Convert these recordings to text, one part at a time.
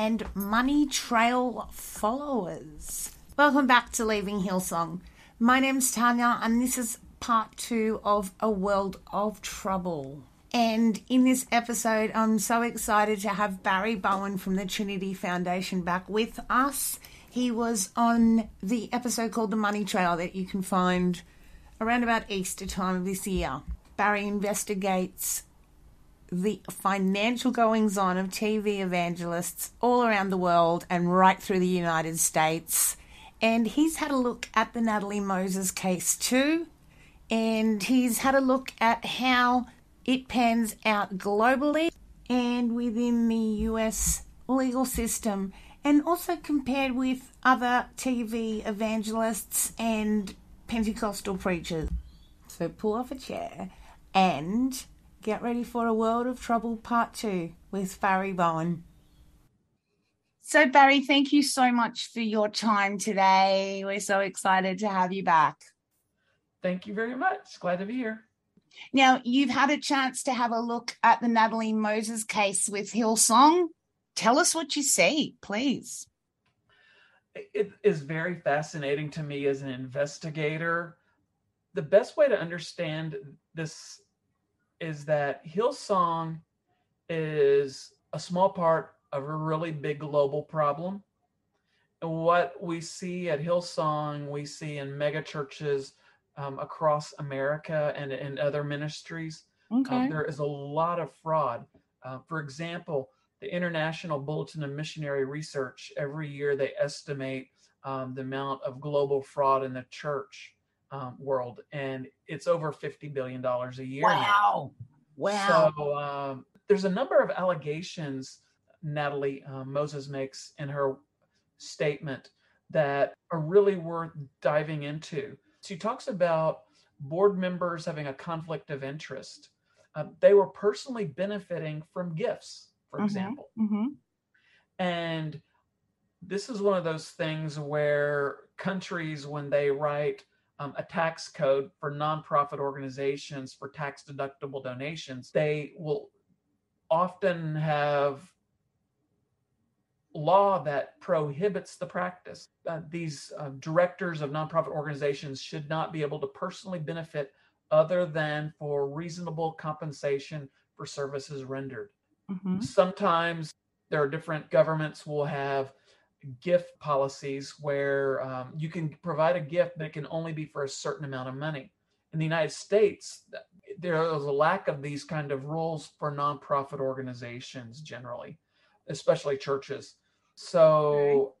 and money trail followers. Welcome back to Leaving Hillsong. My name's Tanya, and this is part two of A World of Trouble. And in this episode, I'm so excited to have Barry Bowen from the Trinity Foundation back with us. He was on the episode called The Money Trail that you can find around about Easter time of this year. Barry investigates the financial goings on of TV evangelists all around the world and right through the United States. And he's had a look at the Natalie Moses case too. And he's had a look at how it pans out globally and within the US legal system, and also compared with other TV evangelists and Pentecostal preachers. So pull off a chair and get ready for a World of Trouble Part 2 with Barry Bowen. So, Barry, thank you so much for your time today. We're so excited to have you back. Thank you very much. Glad to be here. Now, you've had a chance to have a look at the Natalie Moses case with Hillsong. Tell us what you see, please. It is very fascinating to me as an investigator. The best way to understand this is that Hillsong is a small part of a really big global problem. And what we see at Hillsong, we see in mega churches um, across America and in other ministries. Um, okay. there is a lot of fraud. Uh, for example, the International Bulletin of Missionary Research, every year they estimate um, the amount of global fraud in the church um, world, and it's over $50 billion a year. Wow. Now. Wow. So um, there's a number of allegations Natalie uh, Moses makes in her statement that are really worth diving into. She talks about board members having a conflict of interest. Uh, they were personally benefiting from gifts, for mm-hmm. example. Mm-hmm. And this is one of those things where countries, when they write um, a tax code for nonprofit organizations for tax deductible donations, they will often have law that prohibits the practice. Uh, these uh, directors of nonprofit organizations should not be able to personally benefit other than for reasonable compensation for services rendered. Mm-hmm. Sometimes there are different governments will have gift policies where um, you can provide a gift, but it can only be for a certain amount of money. In the United States, there is a lack of these kind of rules for nonprofit organizations generally, especially churches. So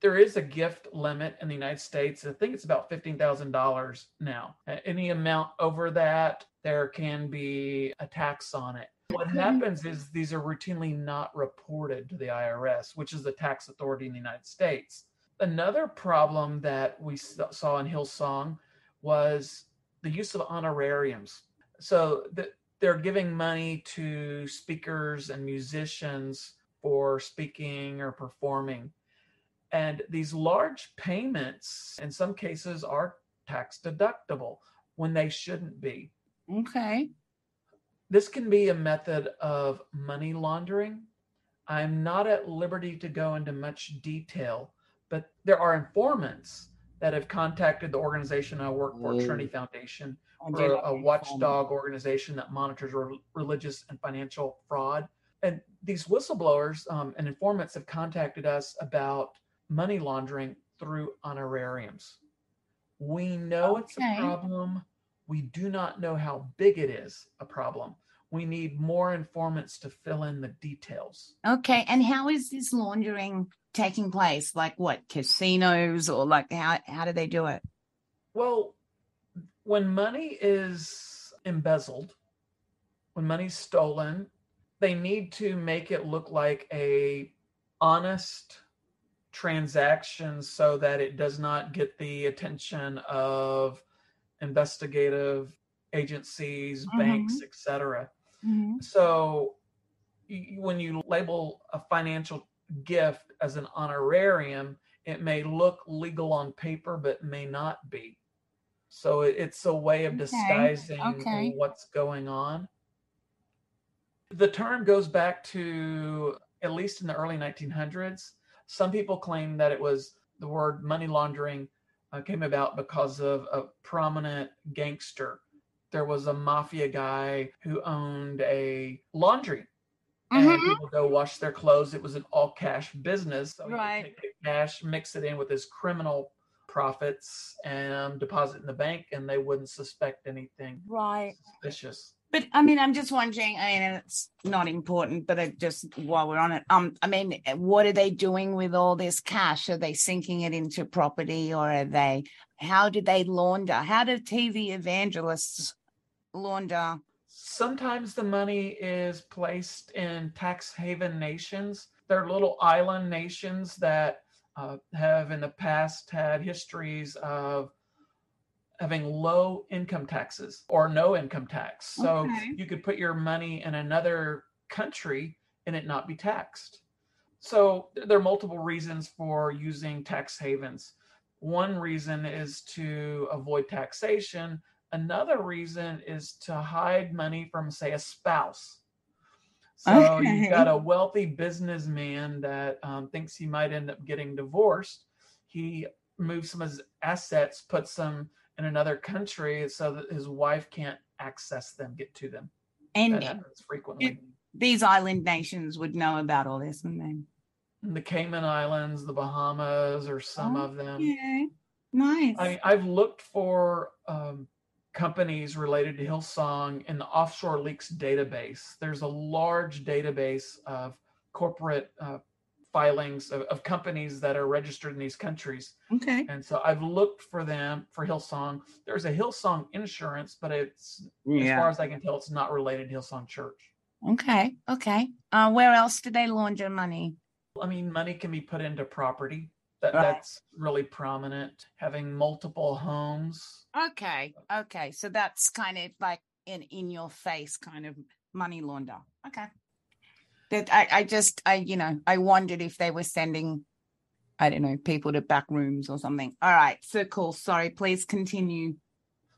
there is a gift limit in the United States. I think it's about $15,000 now. Any amount over that, there can be a tax on it. What happens is these are routinely not reported to the IRS, which is the tax authority in the United States. Another problem that we saw in Hillsong was the use of honorariums. So the, they're giving money to speakers and musicians for speaking or performing. And these large payments, in some cases, are tax deductible when they shouldn't be. Okay. This can be a method of money laundering. I'm not at liberty to go into much detail, but there are informants that have contacted the organization I work for, mm. Trinity Foundation, or a watchdog organization that monitors re- religious and financial fraud. And these whistleblowers um, and informants have contacted us about money laundering through honorariums. We know okay. it's a problem we do not know how big it is a problem. We need more informants to fill in the details. Okay. And how is this laundering taking place? Like what, casinos or like how, how do they do it? Well, when money is embezzled, when money's stolen, they need to make it look like a honest transaction so that it does not get the attention of investigative agencies, mm-hmm. banks, etc. Mm-hmm. So when you label a financial gift as an honorarium, it may look legal on paper, but may not be. So it's a way of disguising okay. Okay. what's going on. The term goes back to at least in the early 1900s. Some people claim that it was the word money laundering uh, came about because of a prominent gangster. There was a mafia guy who owned a laundry. And Mhm. people go wash their clothes. It was an all cash business. So he Right. cash, mix it in with his criminal profits, and deposit in the bank, and they wouldn't suspect anything Right. suspicious. But I mean, I'm just wondering. I mean, and it's not important, but it just while we're on it, um, I mean, what are they doing with all this cash? Are they sinking it into property, or are they? How do they launder? How do TV evangelists launder? Sometimes the money is placed in tax haven nations. They're little island nations that uh, have in the past had histories of having low income taxes or no income tax. So Okay. you could put your money in another country and it not be taxed. So there are multiple reasons for using tax havens. One reason is to avoid taxation. Another reason is to hide money from, say, a spouse. So Okay. you've got a wealthy businessman that um, thinks he might end up getting divorced. He moves some of his assets, puts them in another country so that his wife can't access them, get to them. And That happens frequently. these island nations would know about all this, wouldn't they? the Cayman Islands, the Bahamas, or some of them. Yeah, nice. I, I've looked for um, companies related to Hillsong in the Offshore Leaks database. There's a large database of corporate uh, filings of, of companies that are registered in these countries. okay. And so I've looked for them for Hillsong. There's a Hillsong insurance, but it's, as far as I can tell, it's not related to Hillsong Church. Okay. Okay. Uh, where else do they launder money? I mean, money can be put into property. That, Right. That's really prominent. Having multiple homes. Okay. Okay. So that's kind of like an in your face kind of money launder. Okay. That I, I just I you know I wondered if they were sending I don't know people to back rooms or something. All right. So cool. Sorry. Please continue.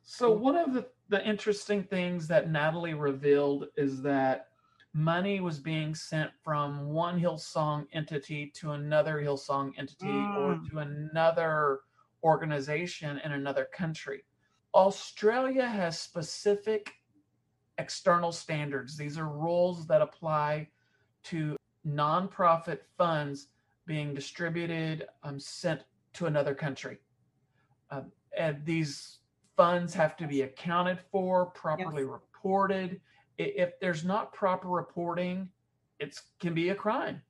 So one of the, the interesting things that Natalie revealed is that money was being sent from one Hillsong entity to another Hillsong entity or Mm. to another organization in another country. Australia has specific external standards. These are rules that apply to nonprofit funds being distributed, um, sent to another country. Um, and these funds have to be accounted for, properly reported. If there's not proper reporting, it can be a crime.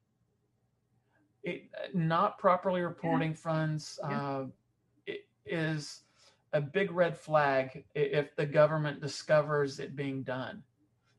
It, not properly reporting funds Yeah. uh, it is a big red flag if the government discovers it being done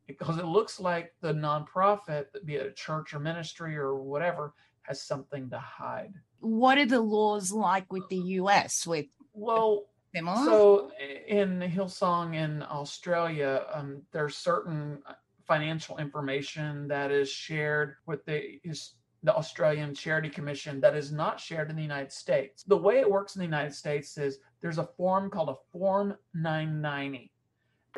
because it looks like the nonprofit, be it a church or ministry or whatever, has something to hide. What are the laws like with the US with Well, similar? so in Hillsong in Australia, um, there's certain financial information that is shared with the is the Australian Charity Commission that is not shared in the United States. The way it works in the United States is there's a form called a Form 990.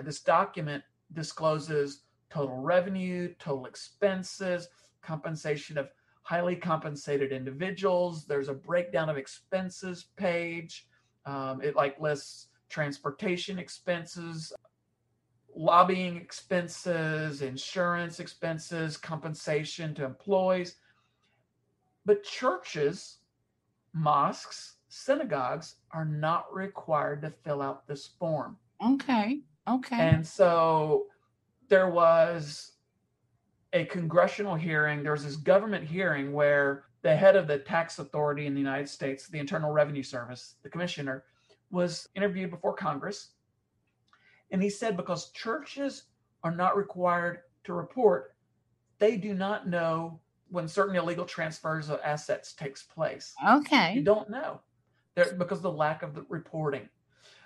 This document discloses total revenue, total expenses, compensation of highly compensated individuals. There's a breakdown of expenses page. Um, it like lists transportation expenses, lobbying expenses, insurance expenses, compensation to employees. But churches, mosques, synagogues are not required to fill out this form. okay. Okay. And so there was a congressional hearing, there was this government hearing where the head of the tax authority in the United States, the Internal Revenue Service, the commissioner, was interviewed before Congress. And he said because churches are not required to report, they do not know when certain illegal transfers of assets takes place. Okay. You don't know there because of the lack of the reporting.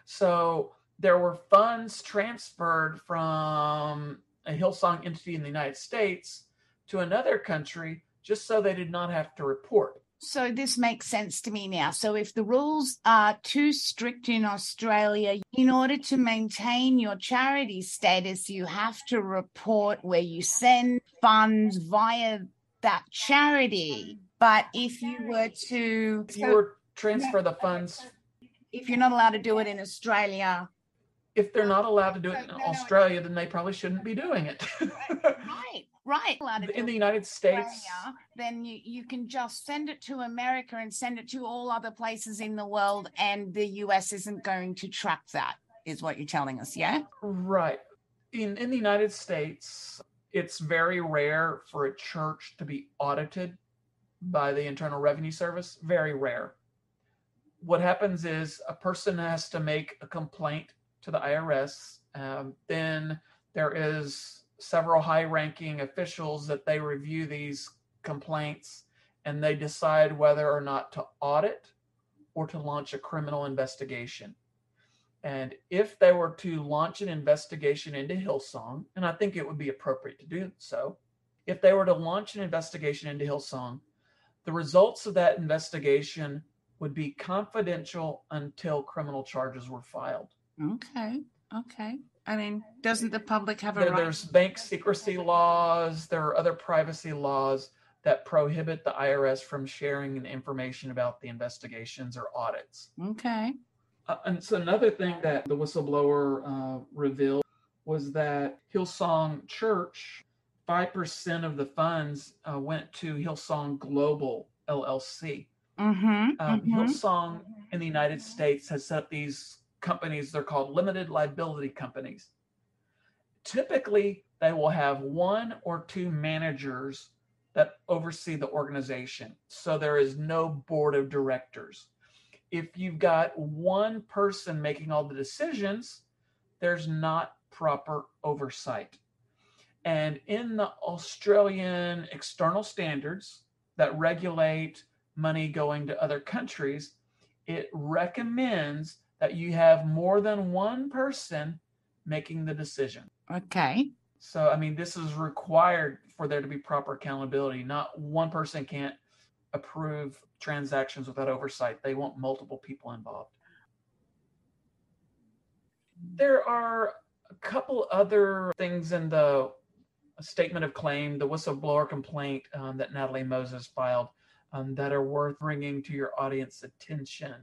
So there were funds transferred from a Hillsong entity in the United States to another country just so they did not have to report. So this makes sense to me now. So if the rules are too strict in Australia, in order to maintain your charity status, you have to report where you send funds via that charity. But if you were to if you were transfer the funds if you're not allowed to do it in Australia, if they're not allowed to do it in Australia, then they probably shouldn't be doing it. right, right. In the United States, then you, you can just send it to America and send it to all other places in the world, and the US isn't going to track that, is what you're telling us, yeah? Right. In in the United States, it's very rare for a church to be audited by the Internal Revenue Service. Very rare. What happens is a person has to make a complaint to the IRS. Um, then there is several high-ranking officials that they review these complaints and they decide whether or not to audit or to launch a criminal investigation. And if they were to launch an investigation into Hillsong, and I think it would be appropriate to do so, if they were to launch an investigation into Hillsong, the results of that investigation would be confidential until criminal charges were filed. Okay. Okay. I mean, doesn't the public have a there, right? There's bank secrecy laws. There are other privacy laws that prohibit the IRS from sharing information about the investigations or audits. Okay. Uh, and so another thing that the whistleblower uh, revealed was that Hillsong Church, five percent of the funds uh, went to Hillsong Global LLC. Mm-hmm, um, mm-hmm. Hillsong in the United States has set up these companies, they're called limited liability companies. Typically, they will have one or two managers that oversee the organization. So there is no board of directors. If you've got one person making all the decisions, there's not proper oversight. And in the Australian external standards that regulate money going to other countries, it recommends that you have more than one person making the decision. Okay. So, I mean, this is required for there to be proper accountability. Not one person can't approve transactions without oversight. They want multiple people involved. There are a couple other things in the statement of claim, the whistleblower complaint um, that Natalie Moses filed, um, that are worth bringing to your audience attention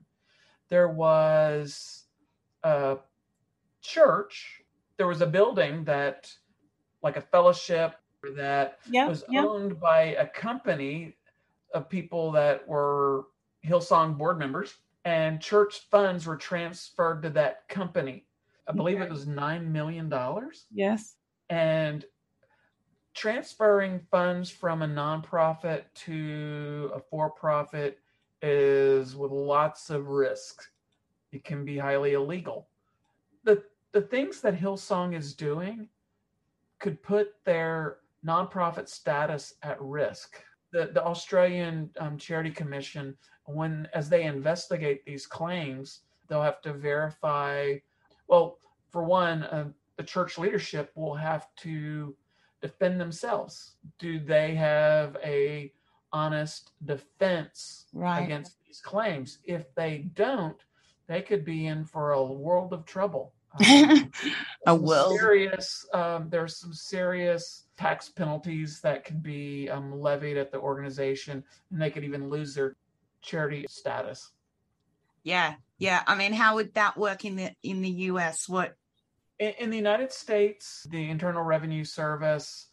there was a church, there was a building that, like a fellowship, that yeah, was yeah. owned by a company of people that were Hillsong board members, and church funds were transferred to that company. I believe okay. it was nine million dollars. Yes. And transferring funds from a nonprofit to a for-profit is with lots of risk. It can be highly illegal. The the things that Hillsong is doing could put their nonprofit status at risk. The the Australian um, Charity Commission, when as they investigate these claims, they'll have to verify. Well, for one, uh, the church leadership will have to defend themselves. Do they have a honest defense right. against these claims. If they don't, they could be in for a world of trouble. Um, a world. Serious. Um, there's some serious tax penalties that can be um, levied at the organization, and they could even lose their charity status. Yeah, yeah. I mean, how would that work in the in the U.S.? What in, in the United States, the Internal Revenue Service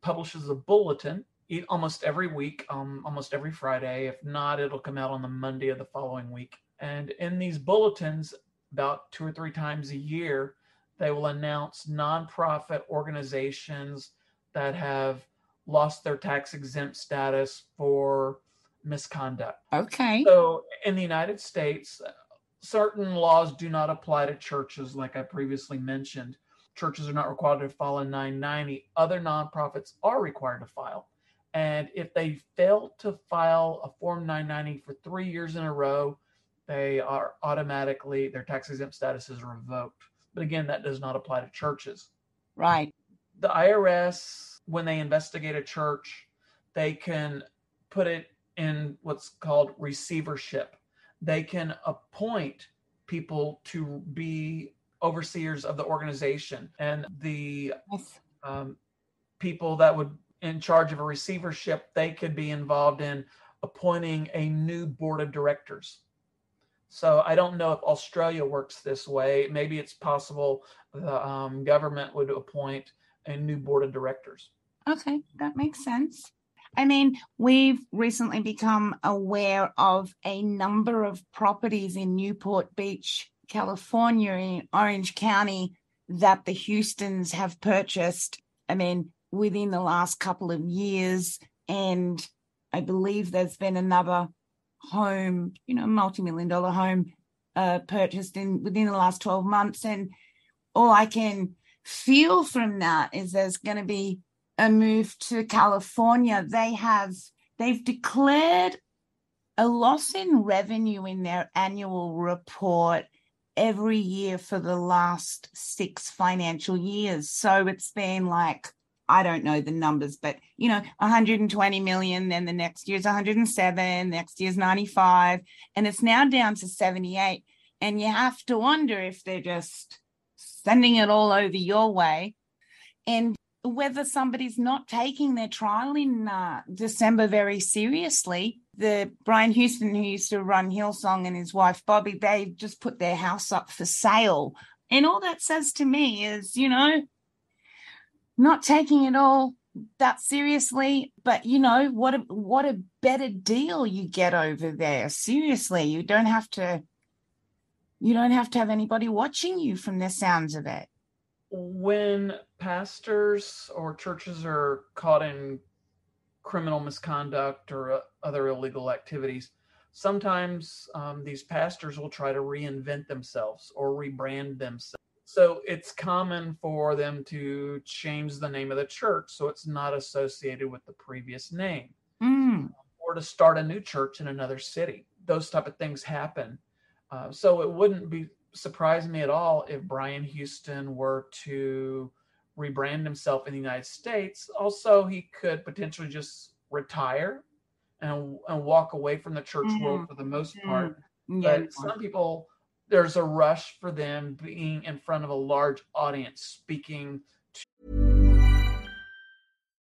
publishes a bulletin almost every week, um, almost every Friday. If not, it'll come out on the Monday of the following week. And in these bulletins, about two or three times a year, they will announce nonprofit organizations that have lost their tax exempt status for misconduct. Okay. So in the United States, certain laws do not apply to churches, like I previously mentioned. Churches are not required to file a 990. Other nonprofits are required to file. And if they fail to file a Form 990 for three years in a row, they are automatically, their tax exempt status is revoked. But again, that does not apply to churches. Right. The IRS, when they investigate a church, they can put it in what's called receivership. They can appoint people to be overseers of the organization, and the um, people that would in charge of a receivership they could be involved in appointing a new board of directors. So I don't know if Australia works this way. Maybe it's possible the um, government would appoint a new board of directors. Okay, that makes sense. I mean, we've recently become aware of a number of properties in Newport Beach, California, in Orange County, that the Houstons have purchased. I mean, within the last couple of years. And I believe there's been another home, you know, multi million dollar home uh, purchased in within the last 12 months. And all I can feel from that is there's going to be a move to California, they have they've declared a loss in revenue in their annual report every year for the last six financial years. So it's been like I don't know the numbers, but you know, 120 million, then the next year's 107, next year's 95, and it's now down to 78. And you have to wonder if they're just sending it all over your way. And whether somebody's not taking their trial in uh, December very seriously. The Brian Houston, who used to run Hillsong, and his wife Bobbie, they just put their house up for sale. And all that says to me is, you know, not taking it all that seriously but you know what a what a better deal you get over there seriously you don't have to you don't have to have anybody watching you from the sounds of it when pastors or churches are caught in criminal misconduct or uh, other illegal activities, sometimes um, these pastors will try to reinvent themselves or rebrand themselves. So it's common for them to change the name of the church so it's not associated with the previous name, mm. or to start a new church in another city. Those type of things happen. Uh, so it wouldn't be surprise me at all if Brian Houston were to rebrand himself in the United States. Also, he could potentially just retire and, and walk away from the church mm-hmm. world for the most part. Mm-hmm. Yeah. But some people, there's a rush for them being in front of a large audience speaking. To-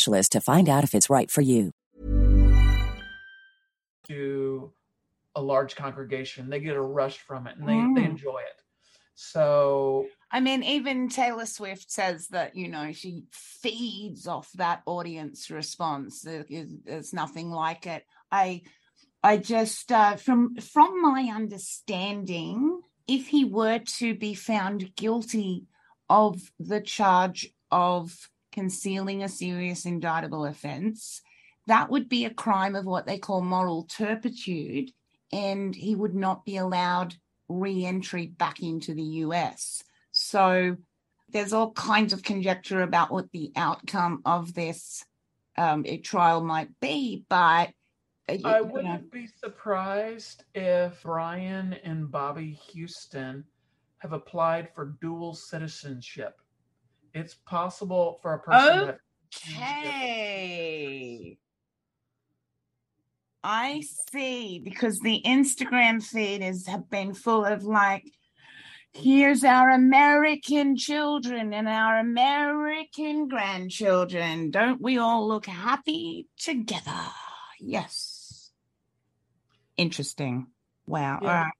specialist to find out if it's right for you. To a large congregation, they get a rush from it and they, mm. they enjoy it. So, I mean, even Taylor Swift says that, you know, she feeds off that audience response. There's nothing like it. I, I just, uh, from from my understanding, if he were to be found guilty of the charge of concealing a serious indictable offence, that would be a crime of what they call moral turpitude, and he would not be allowed re entry back into the US. So there's all kinds of conjecture about what the outcome of this um, trial might be, but. Uh, I wouldn't be surprised if Brian and Bobbie Houston have applied for dual citizenship it's possible for a person okay i see because the instagram feed is have been full of like here's our american children and our american grandchildren don't we all look happy together yes Interesting. Wow. Yeah. All right.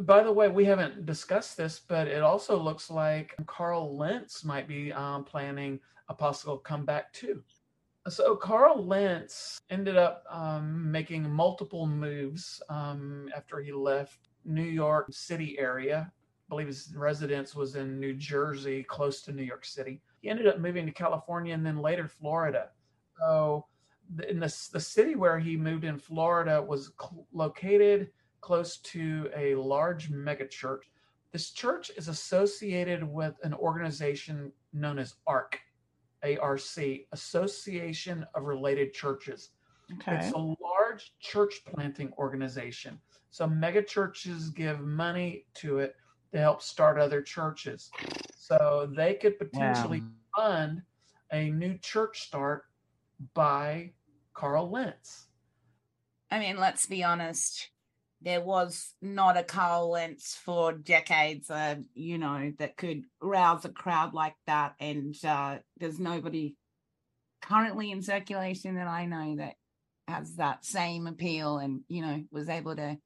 By the way, we haven't discussed this, but it also looks like Carl Lentz might be um, planning a possible comeback too. So Carl Lentz ended up um, making multiple moves um, after he left New York City area. I believe his residence was in New Jersey, close to New York City. He ended up moving to California and then later Florida. So in the, the city where he moved in Florida was cl- located close to a large megachurch. This church is associated with an organization known as ARC, ARC, Association of Related Churches. Okay. It's a large church planting organization. So megachurches give money to it to help start other churches. So they could potentially fund a new church start by Carl Lentz. I mean, let's be honest. There was not a Lentz for decades, uh, you know, that could rouse a crowd like that. And uh, there's nobody currently in circulation that I know that has that same appeal and, you know, was able to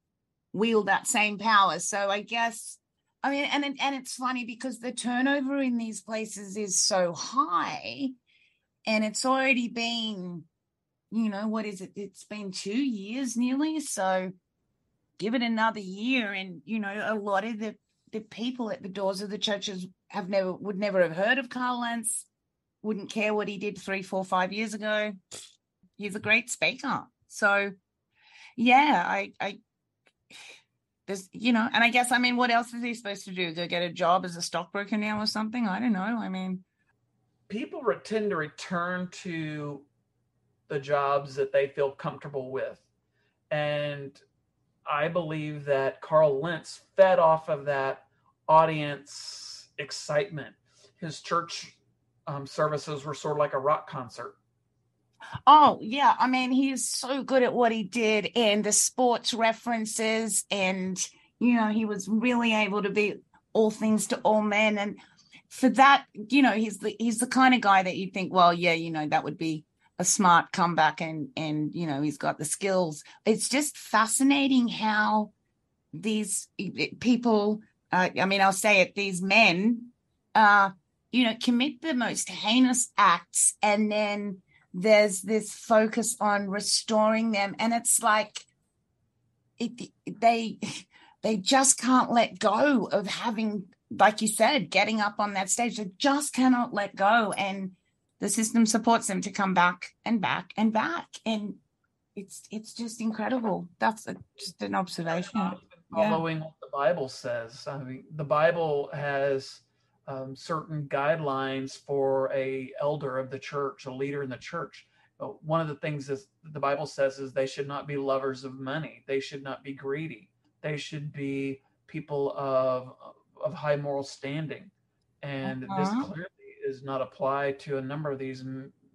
wield that same power. So I guess, I mean, and and it's funny because the turnover in these places is so high, and it's already been you know, what is it? It's been two years nearly. So give it another year. And, you know, a lot of the, the people at the doors of the churches have never, would never have heard of Carl Lentz, wouldn't care what he did three, four, five years ago. He's a great speaker. So, yeah, I, I, there's, you know, and I guess, I mean, what else is he supposed to do? Go get a job as a stockbroker now or something? I don't know. I mean, people tend to return to the jobs that they feel comfortable with. And I believe that Carl Lentz fed off of that audience excitement. His church um, services were sort of like a rock concert. Oh, yeah. I mean, he's so good at what he did and the sports references. And, you know, he was really able to be all things to all men. And for that, you know, he's the he's the kind of guy that you think, well, yeah, you know, that would be a smart comeback and and you know he's got the skills. It's just fascinating how these people uh, i mean i'll say it these men uh you know commit the most heinous acts and then there's this focus on restoring them. And it's like it, they they just can't let go of having like you said getting up on that stage. They just cannot let go. And the system supports them to come back and back and back. And it's it's just incredible. That's a, just an observation. Following yeah. what the bible says. I mean the bible has um, certain guidelines for a elder of the church a leader in the church. But one of the things that the bible says is they should not be lovers of money. They should not be greedy. They should be people of of high moral standing. And uh-huh. this clearly is not apply to a number of these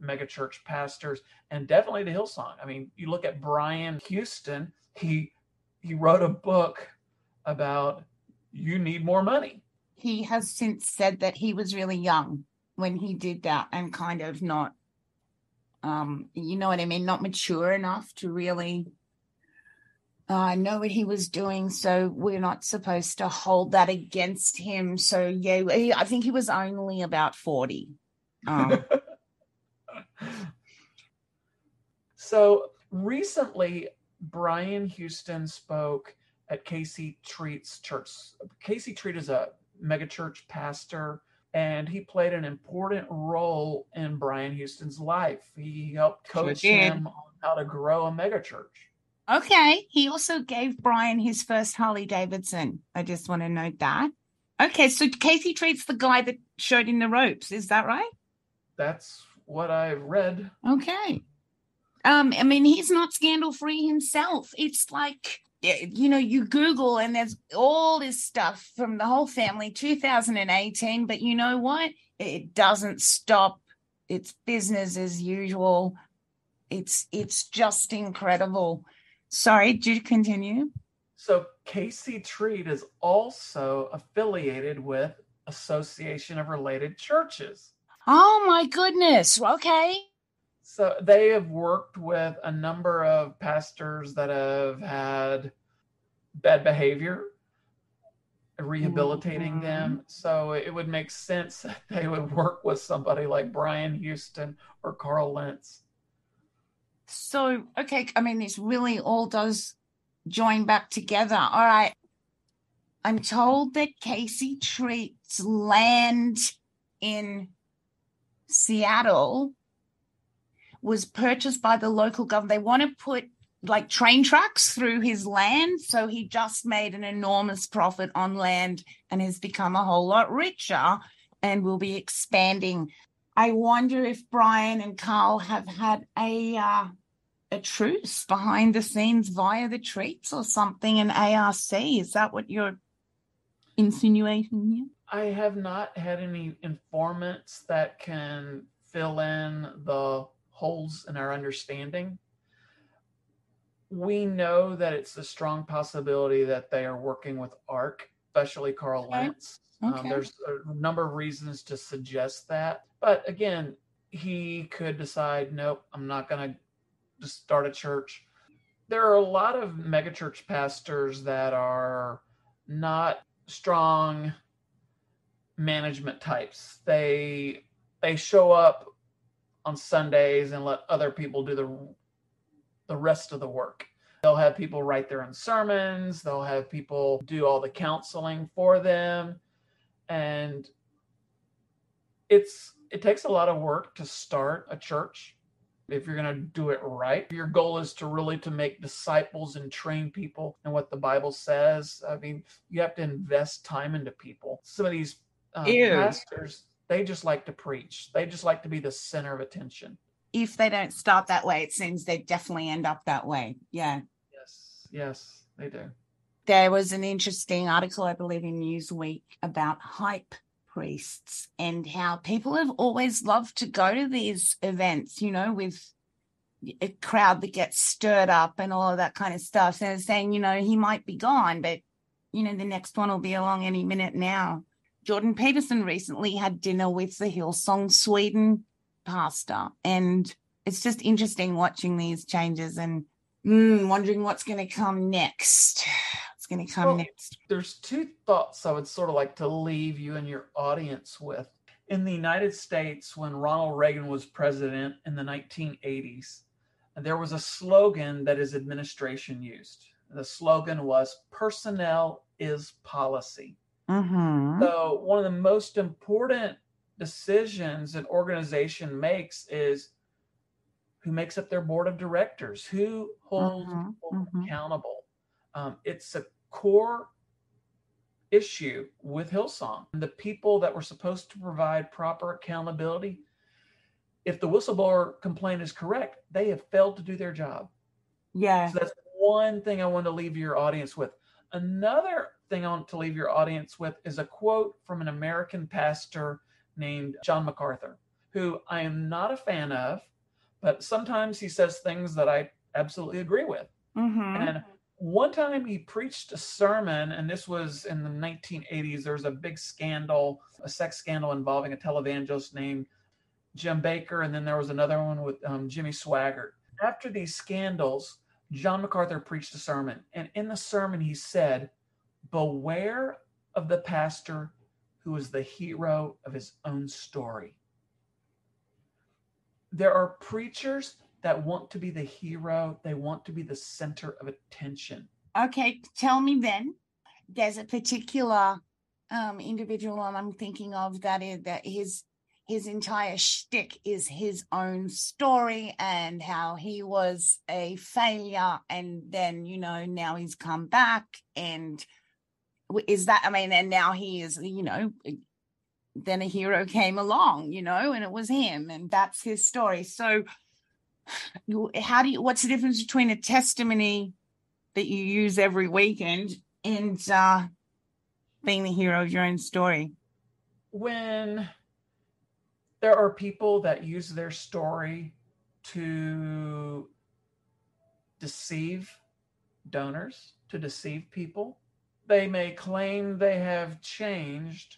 megachurch pastors and definitely to Hillsong. I mean, you look at Brian Houston, he he wrote a book about you need more money. He has since said that he was really young when he did that and kind of not um you know what I mean, not mature enough to really uh, know what he was doing, so we're not supposed to hold that against him. So yeah, I think he was only about forty. Um. so recently, Brian Houston spoke at Casey Treat's church. Casey Treat is a megachurch pastor, and he played an important role in Brian Houston's life. He helped coach sure him on how to grow a megachurch. Okay. He also gave Brian his first Harley Davidson. I just want to note that. Okay. So Casey Treat's the guy that showed in the ropes. Is that right? That's what I read. Okay. Um, I mean, he's not scandal free himself. It's like, you know, you Google and there's all this stuff from the whole family, 2018. But you know what? It doesn't stop. It's business as usual. It's it's just incredible. Sorry, do you continue? So Casey Treat is also affiliated with Association of Related Churches. Oh my goodness. Okay. So they have worked with a number of pastors that have had bad behavior, rehabilitating Mhm. them. So it would make sense that they would work with somebody like Brian Houston or Carl Lentz. So, okay, I mean, this really all does join back together. All right. I'm told that Casey Treat's land in Seattle was purchased by the local government. They want to put like train tracks through his land. So he just made an enormous profit on land and has become a whole lot richer and will be expanding. I wonder if Brian and Carl have had a uh, a truce behind the scenes via the treats or something, an ARC. Is that what you're insinuating here? I have not had any informants that can fill in the holes in our understanding. We know that it's a strong possibility that they are working with ARC, especially Carl Okay. Lentz. Um, there's a number of reasons to suggest that. But again, he could decide, nope, I'm not going to just start a church. There are a lot of megachurch pastors that are not strong management types. They they show up on Sundays and let other people do the the rest of the work. They'll have people write their own sermons, they'll have people do all the counseling for them and it's it takes a lot of work to start a church if you're going to do it right. Your goal is to really to make disciples and train people in what the bible says. I mean you have to invest time into people. Some of these uh, Ew. pastors they just like to preach. They just like to be the center of attention. If they don't start that way, it seems they definitely end up that way. Yeah. yes. Yes they do. There was an interesting article, I believe, in Newsweek about hype priests and how people have always loved to go to these events, you know, with a crowd that gets stirred up and all of that kind of stuff. So saying, you know, he might be gone, but, you know, the next one will be along any minute now. Jordan Peterson recently had dinner with the Hillsong Sweden pastor. And it's just interesting watching these changes and mm, wondering what's going to come next. Going to come Well, next? there's two thoughts I would sort of like to leave you and your audience with. In the United States, when Ronald Reagan was president in the 1980s, there was a slogan that his administration used. The slogan was personnel is policy. Mm-hmm. So, one of the most important decisions an organization makes is who makes up their board of directors, who holds Mhm, people mhm. accountable. Um, it's a core issue with Hillsong. And the people that were supposed to provide proper accountability, if the whistleblower complaint is correct, they have failed to do their job. Yeah. So that's one thing I want to leave your audience with. Another thing I want to leave your audience with is a quote from an American pastor named John MacArthur, who I am not a fan of, but sometimes he says things that I absolutely agree with. Mm-hmm. And one time he preached a sermon, and this was in the 1980s. There was a big scandal, a sex scandal involving a televangelist named Jim Bakker, and then there was another one with um, Jimmy Swaggart. After these scandals, John MacArthur preached a sermon, and in the sermon he said, Beware of the pastor who is the hero of his own story. There are preachers that want to be the hero, they want to be the center of attention. Okay, tell me then. There's a particular um, individual I'm thinking of that is that his his entire shtick is his own story and how he was a failure, and then you know now he's come back, and is that I mean, and now he is you know then a hero came along, you know, and it was him, and that's his story. So, how do you? What's the difference between a testimony? that you use every weekend and uh being the hero of your own story. When there are people that use their story to deceive donors, to deceive people, they may claim they have changed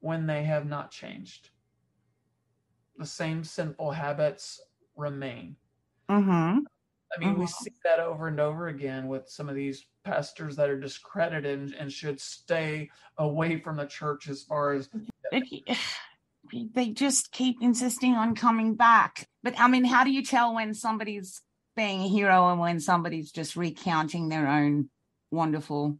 when they have not changed. The same sinful habits remain. Mm-hmm. I mean, we Mhm. see that over and over again with some of these pastors that are discredited and, and should stay away from the church as far as they just keep insisting on coming back. But I mean, how do you tell when somebody's being a hero and when somebody's just recounting their own wonderful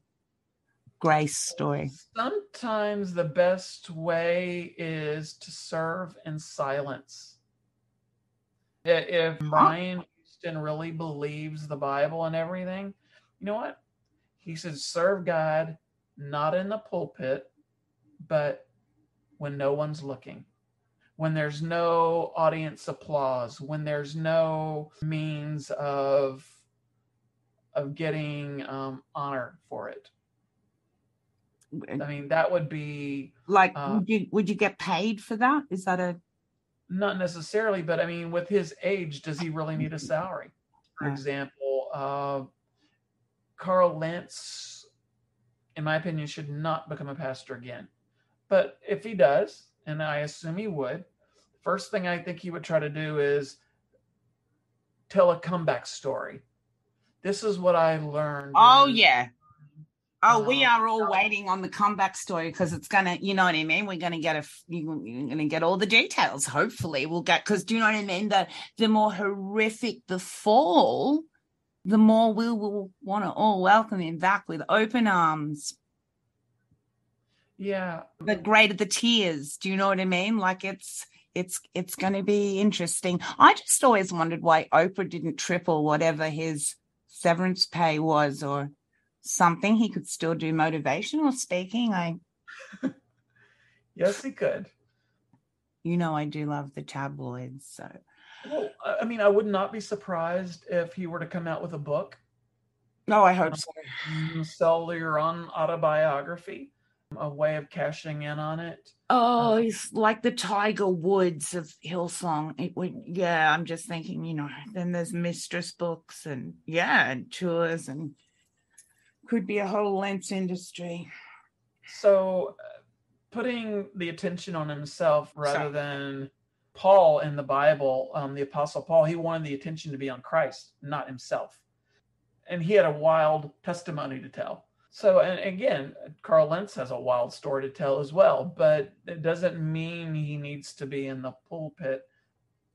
grace story? sometimes the best way is to serve in silence. If Brian Houston really believes the Bible and everything, you know what? He should serve God not in the pulpit, but when no one's looking, when there's no audience applause, when there's no means of of getting um, honor for it. I mean, that would be Like, Uh, would you would you get paid for that? Is that a not necessarily, but I mean, with his age, does he really need a salary? For example, uh, Carl Lentz, in my opinion, should not become a pastor again. But if he does, and I assume he would, first thing I think he would try to do is tell a comeback story. This is what I learned. Oh yeah. Oh, we Um, are all waiting on the comeback story because it's gonna, you know what I mean. We're gonna get a, you're gonna get all the details. Hopefully, we'll get because do you know what I mean? That the more horrific the fall, the more we will want to all welcome him back with open arms. Yeah. The greater the tears. Do you know what I mean? Like it's it's it's going to be interesting. I just always wondered why Oprah didn't triple whatever his severance pay was or something. He could still do motivational speaking. I Yes, he could. you know I do love the tabloids, so Well, I mean, I would not be surprised if he were to come out with a book no, I hope so. sell your own autobiography, um, a way of cashing in on it. Oh, um, he's like the Tiger Woods of Hillsong. It would, yeah. I'm just thinking, you know. Then there's mistress books and yeah, and tours and could be a whole Lentz industry. So, uh, putting the attention on himself rather Sorry. than Paul in the Bible, um, the Apostle Paul, he wanted the attention to be on Christ, not himself. And he had a wild testimony to tell. So, and again, Carl Lentz has a wild story to tell as well, but it doesn't mean he needs to be in the pulpit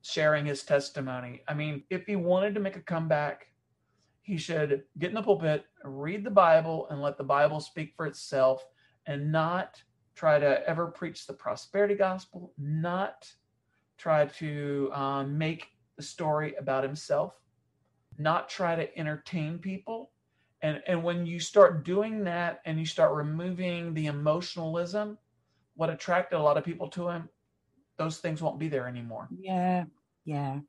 sharing his testimony. I mean, if he wanted to make a comeback, he should get in the pulpit, read the Bible, and let the Bible speak for itself, and not try to ever preach the prosperity gospel, not try to um, make the story about himself, not try to entertain people. And, and when you start doing that and you start removing the emotionalism, what attracted a lot of people to him, those things won't be there anymore. Yeah, yeah.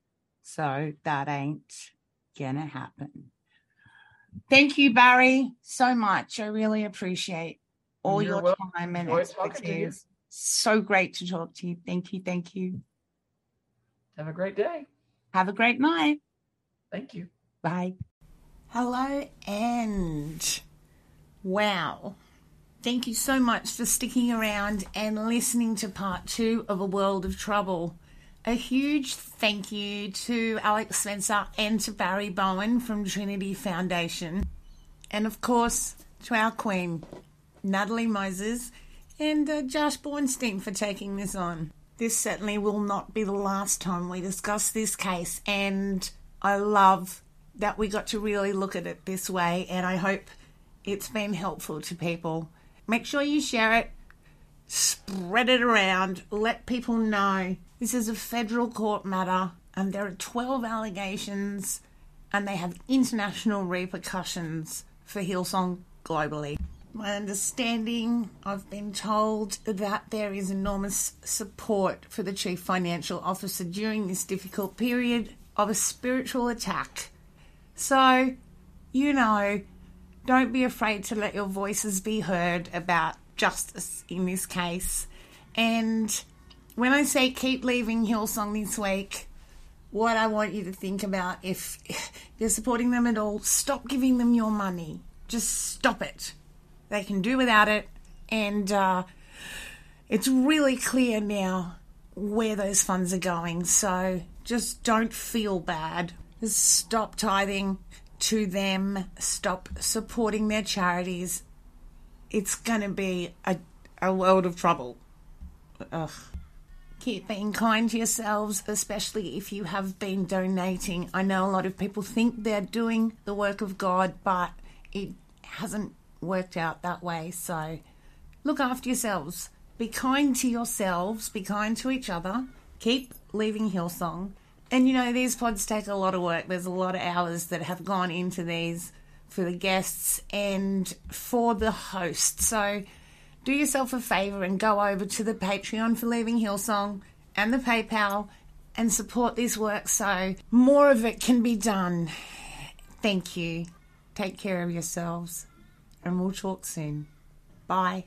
So that ain't gonna happen. Thank you, Barry, so much. I really appreciate all You're your welcome. time and Enjoyed talking to you. expertise. So great to talk to you. Thank you. Thank you. Have a great day. Have a great night. Thank you. Bye. Hello and wow. Thank you so much for sticking around and listening to part two of A World of Trouble. A huge thank you to Alex Spencer and to Barry Bowen from Trinity Foundation. And of course, to our queen, Natalie Moses, and uh, Josh Bornstein for taking this on. This certainly will not be the last time we discuss this case, and I love that we got to really look at it this way, and I hope it's been helpful to people. Make sure you share it, spread it around, let people know this is a federal court matter, and there are 12 allegations, and they have international repercussions for Hillsong globally. My understanding, I've been told that there is enormous support for the Chief Financial Officer during this difficult period of a spiritual attack. So, you know, don't be afraid to let your voices be heard about justice in this case. And when I say keep leaving Hillsong this week, what I want you to think about if, you're supporting them at all, stop giving them your money. Just stop it. They can do without it. And uh, it's really clear now where those funds are going. So just don't feel bad. Stop tithing to them, stop supporting their charities. It's going to be a, a world of trouble. Ugh. Keep being kind to yourselves, especially if you have been donating. I know a lot of people think they're doing the work of God, but it hasn't worked out that way. So look after yourselves. Be kind to yourselves, be kind to each other. Keep leaving Hillsong. And you know, these pods take a lot of work. There's a lot of hours that have gone into these for the guests and for the host. So do yourself a favor and go over to the Patreon for Leaving Hillsong and the PayPal and support this work so more of it can be done. Thank you. Take care of yourselves and we'll talk soon. Bye.